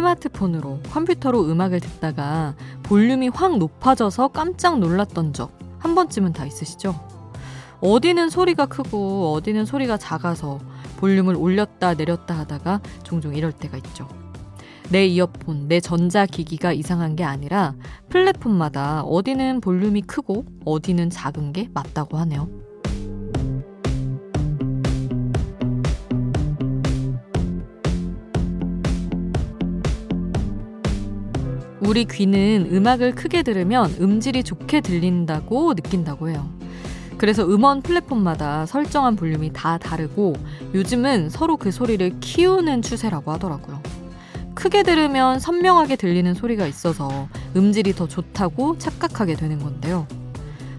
스마트폰으로 컴퓨터로 음악을 듣다가 볼륨이 확 높아져서 깜짝 놀랐던 적 한 번쯤은 다 있으시죠? 어디는 소리가 크고 어디는 소리가 작아서 볼륨을 올렸다 내렸다 하다가 종종 이럴 때가 있죠. 내 이어폰, 내 전자기기가 이상한 게 아니라 플랫폼마다 어디는 볼륨이 크고 어디는 작은 게 맞다고 하네요. 우리 귀는 음악을 크게 들으면 음질이 좋게 들린다고 느낀다고 해요. 그래서 음원 플랫폼마다 설정한 볼륨이 다 다르고 요즘은 서로 그 소리를 키우는 추세라고 하더라고요. 크게 들으면 선명하게 들리는 소리가 있어서 음질이 더 좋다고 착각하게 되는 건데요.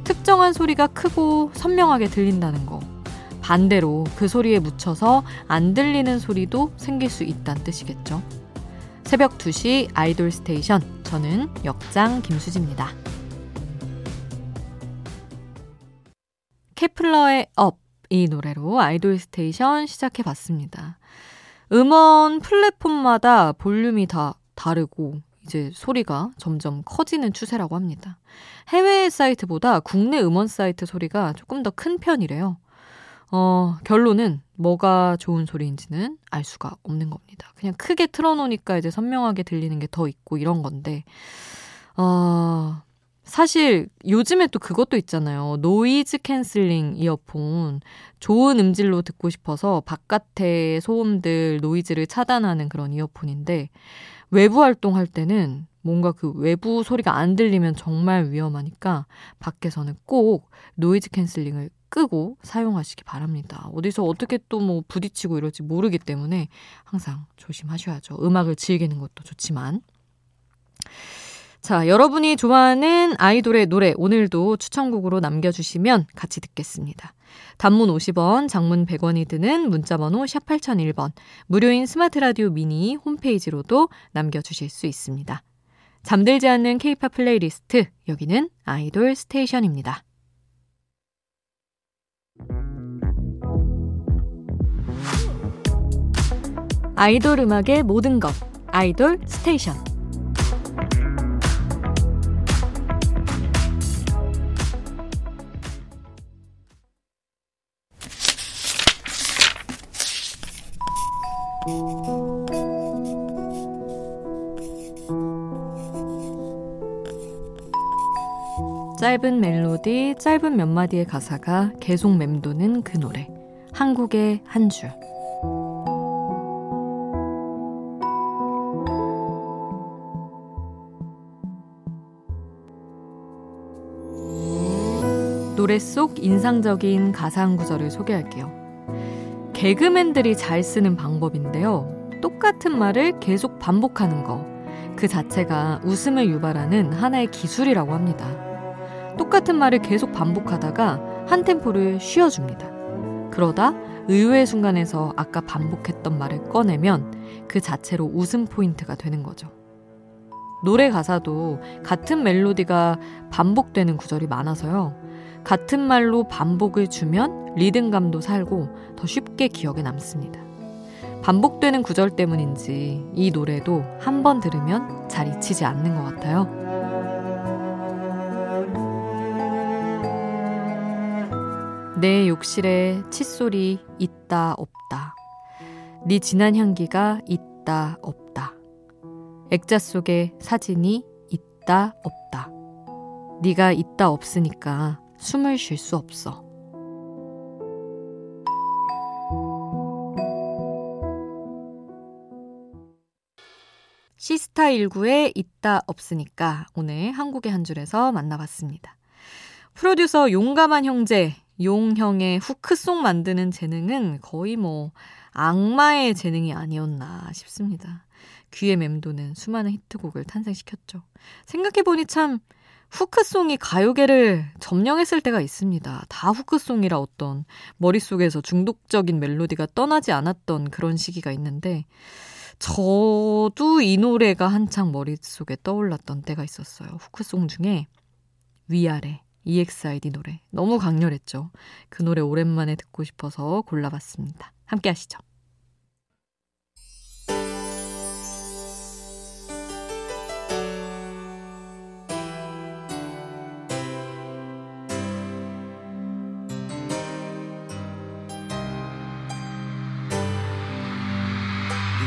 특정한 소리가 크고 선명하게 들린다는 거. 반대로 그 소리에 묻혀서 안 들리는 소리도 생길 수 있다는 뜻이겠죠. 새벽 2시 아이돌 스테이션. 저는 역장 김수지입니다. 케플러의 Up. 이 노래로 아이돌 스테이션 시작해 봤습니다. 음원 플랫폼마다 볼륨이 다 다르고 이제 소리가 점점 커지는 추세라고 합니다. 해외 사이트보다 국내 음원 사이트 소리가 조금 더 큰 편이래요. 어, 결론은 뭐가 좋은 소리인지는 알 수가 없는 겁니다. 그냥 크게 틀어놓으니까 이제 선명하게 들리는 게 더 있고 이런 건데, 어, 사실 요즘에 또 그것도 있잖아요. noise canceling 이어폰. 좋은 음질로 듣고 싶어서 바깥의 소음들, 노이즈를 차단하는 그런 이어폰인데, 외부 활동할 때는 뭔가 그 외부 소리가 안 들리면 정말 위험하니까 밖에서는 꼭 noise canceling을 끄고 사용하시기 바랍니다. 어디서 어떻게 또 뭐 부딪히고 이럴지 모르기 때문에 항상 조심하셔야죠. 음악을 즐기는 것도 좋지만. 자, 여러분이 좋아하는 아이돌의 노래 오늘도 추천곡으로 남겨주시면 같이 듣겠습니다. 단문 50원, 장문 100원이 드는 문자번호 샵 8001번, 무료인 스마트라디오 미니 홈페이지로도 남겨주실 수 있습니다. 잠들지 않는 케이팝 플레이리스트, 여기는 아이돌 스테이션입니다. 아이돌 음악의 모든 것 아이돌 스테이션 짧은 멜로디, 짧은 몇 마디의 가사가 계속 맴도는 그 노래. 한국의 한 줄. 노래 속 인상적인 한 구절을 소개할게요. 개그맨들이 잘 쓰는 방법인데요. 똑같은 말을 계속 반복하는 거. 그 자체가 웃음을 유발하는 하나의 기술이라고 합니다. 똑같은 말을 계속 반복하다가 한 템포를 쉬어줍니다. 그러다 의외의 순간에서 아까 반복했던 말을 꺼내면 그 자체로 웃음 포인트가 되는 거죠. 노래 가사도 같은 멜로디가 반복되는 구절이 많아서요. 같은 말로 반복을 주면 리듬감도 살고 더 쉽게 기억에 남습니다. 반복되는 구절 때문인지 이 노래도 한 번 들으면 잘 잊히지 않는 것 같아요. 내 욕실에 칫솔이 있다 없다. 네 진한 향기가 있다 없다. 액자 속에 사진이 있다 없다. 네가 있다 없으니까 숨을 쉴 수 없어. 시스타 19에 있다 없으니까 오늘 한국의 한 줄에서 만나봤습니다. 프로듀서 용감한 형제, 용형의 후크송 만드는 재능은 거의 뭐 악마의 재능이 아니었나 싶습니다. 귀에 맴도는 수많은 히트곡을 탄생시켰죠. 생각해보니 참 후크송이 가요계를 점령했을 때가 있습니다. 다 후크송이라 어떤 머릿속에서 중독적인 멜로디가 떠나지 않았던 그런 시기가 있는데, 저도 이 노래가 한창 머릿속에 떠올랐던 때가 있었어요. 후크송 중에 위아래, EXID 노래. 너무 강렬했죠. 그 노래 오랜만에 듣고 싶어서 골라봤습니다. 함께 하시죠.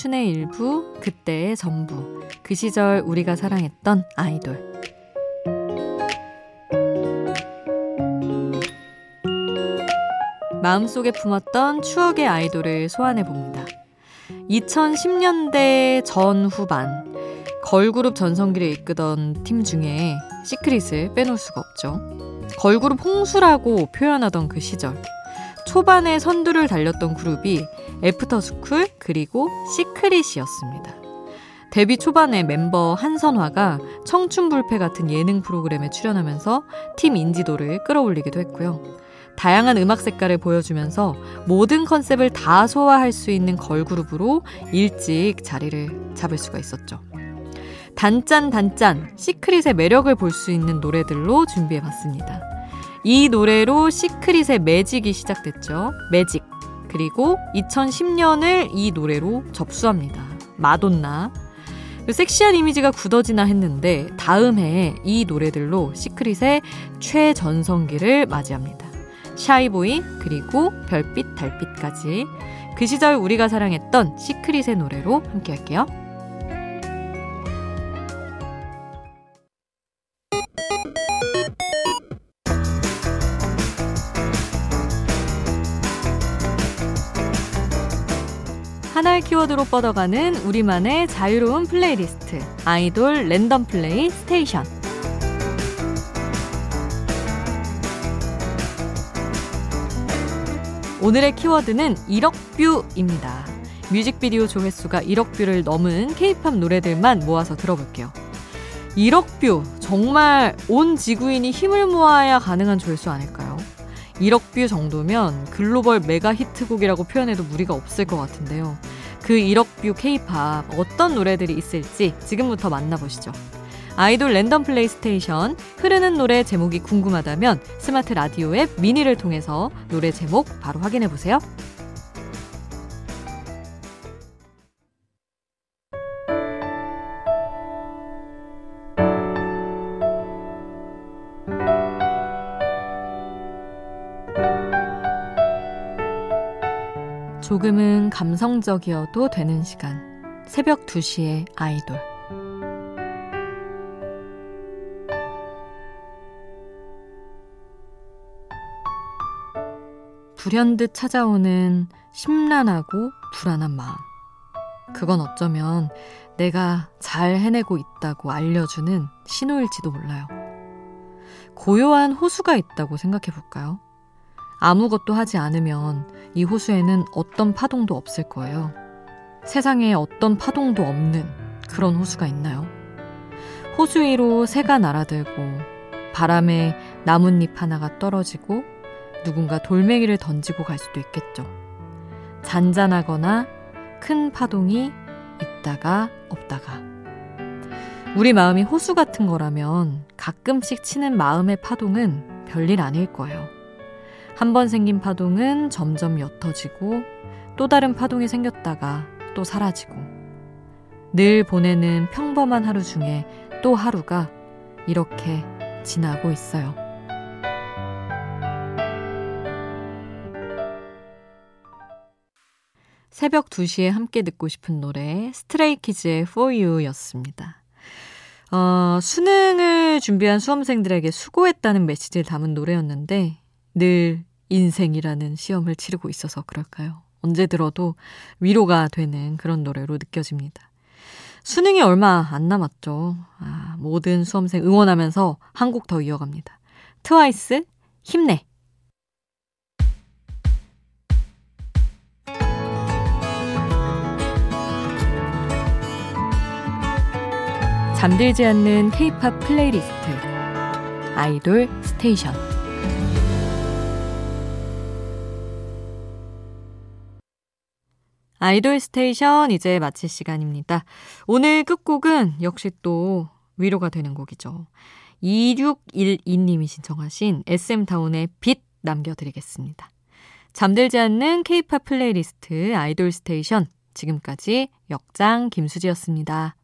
춘의 일부, 그때의 전부. 그 시절 우리가 사랑했던 아이돌. 마음속에 품었던 추억의 아이돌을 소환해 봅니다. 2010년대 전후반 걸그룹 전성기를 이끄던 팀 중에 시크릿을 빼놓을 수가 없죠. 걸그룹 홍수라고 표현하던 그 시절. 초반에 선두를 달렸던 그룹이 애프터스쿨 그리고 시크릿이었습니다. 데뷔 초반에 멤버 한선화가 청춘불패 같은 예능 프로그램에 출연하면서 팀 인지도를 끌어올리기도 했고요. 다양한 음악 색깔을 보여주면서 모든 컨셉을 다 소화할 수 있는 걸그룹으로 일찍 자리를 잡을 수가 있었죠. 단짠 단짠 시크릿의 매력을 볼 수 있는 노래들로 준비해 봤습니다. 이 노래로 시크릿의 매직이 시작됐죠. 매직. 그리고 2010년을 이 노래로 접수합니다. 마돈나. 섹시한 이미지가 굳어지나 했는데 다음 해에 이 노래들로 시크릿의 최전성기를 맞이합니다. 샤이보이 그리고 별빛 달빛까지 그 시절 우리가 사랑했던 시크릿의 노래로 함께 할게요. 하나의 키워드로 뻗어가는 우리만의 자유로운 플레이리스트 아이돌 랜덤 플레이 스테이션 오늘의 키워드는 1억 뷰입니다. 뮤직비디오 조회수가 1억 뷰를 넘은 케이팝 노래들만 모아서 들어볼게요. 1억 뷰 정말 온 지구인이 힘을 모아야 가능한 조회수 아닐까요? 1억 뷰 정도면 글로벌 메가 히트곡이라고 표현해도 무리가 없을 것 같은데요. 그 1억 뷰 케이팝 어떤 노래들이 있을지 지금부터 만나보시죠. 아이돌 랜덤 플레이 스테이션 흐르는 노래 제목이 궁금하다면 스마트 라디오 앱 미니를 통해서 노래 제목 바로 확인해 보세요. 조금은 감성적이어도 되는 시간. 새벽 2시에 아이돌. 불현듯 찾아오는 심란하고 불안한 마음. 그건 어쩌면 내가 잘 해내고 있다고 알려주는 신호일지도 몰라요. 고요한 호수가 있다고 생각해 볼까요? 아무것도 하지 않으면 이 호수에는 어떤 파동도 없을 거예요. 세상에 어떤 파동도 없는 그런 호수가 있나요? 호수 위로 새가 날아들고 바람에 나뭇잎 하나가 떨어지고 누군가 돌멩이를 던지고 갈 수도 있겠죠. 잔잔하거나 큰 파동이 있다가 없다가. 우리 마음이 호수 같은 거라면 가끔씩 치는 마음의 파동은 별일 아닐 거예요. 한 번 생긴 파동은 점점 옅어지고 또 다른 파동이 생겼다가 또 사라지고 늘 보내는 평범한 하루 중에 또 하루가 이렇게 지나고 있어요. 새벽 2시에 함께 듣고 싶은 노래 스트레이키즈의 For You였습니다. 어, 수능을 준비한 수험생들에게 수고했다는 메시지를 담은 노래였는데 늘 인생이라는 시험을 치르고 있어서 그럴까요? 언제 들어도 위로가 되는 그런 노래로 느껴집니다. 수능이 얼마 안 남았죠. 아, 모든 수험생 응원하면서 한 곡 더 이어갑니다. 트와이스, 힘내! 잠들지 않는 케이팝 플레이리스트. 아이돌 스테이션. 아이돌 스테이션 이제 마칠 시간입니다. 오늘 끝곡은 역시 또 위로가 되는 곡이죠. 2612님이 신청하신 SM타운의 빛 남겨드리겠습니다. 잠들지 않는 케이팝 플레이리스트 아이돌 스테이션 지금까지 역장 김수지였습니다.